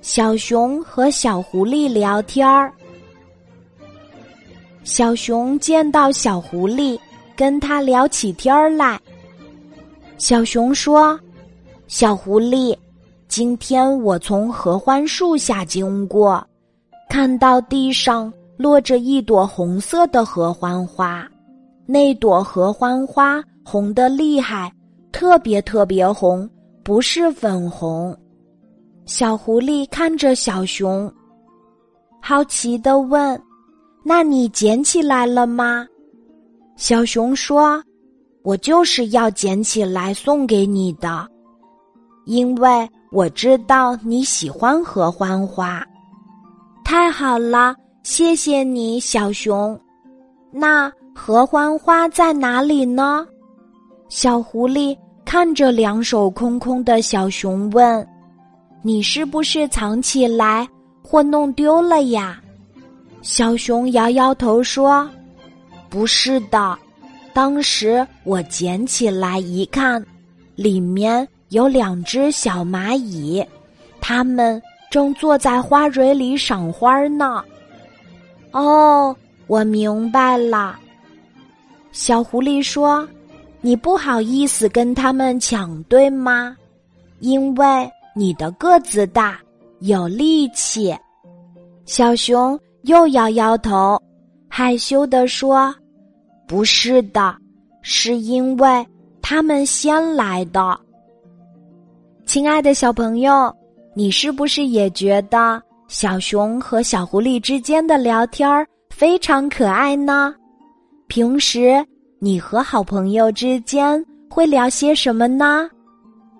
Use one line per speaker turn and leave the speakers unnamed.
小熊和小狐狸聊天儿。小熊见到小狐狸，跟他聊起天儿来。小熊说：“小狐狸，今天我从合欢树下经过，看到地上落着一朵红色的合欢花，那朵合欢花红的厉害，特别特别红，不是粉红。”小狐狸看着小熊，好奇的问：“那你捡起来了吗？”小熊说：“我就是要捡起来送给你的，因为我知道你喜欢合欢花。”太好了，谢谢你，小熊。那合欢花在哪里呢？小狐狸看着两手空空的小熊问。你是不是藏起来或弄丢了呀？小熊摇摇头说：“不是的，当时我捡起来一看，里面有两只小蚂蚁，它们正坐在花蕊里赏花呢。”哦，我明白了。小狐狸说：“你不好意思跟他们抢，对吗？因为。”你的个子大，有力气。小熊又摇摇头，害羞地说：“不是的，是因为他们先来的。”亲爱的小朋友，你是不是也觉得小熊和小狐狸之间的聊天儿非常可爱呢？平时你和好朋友之间会聊些什么呢？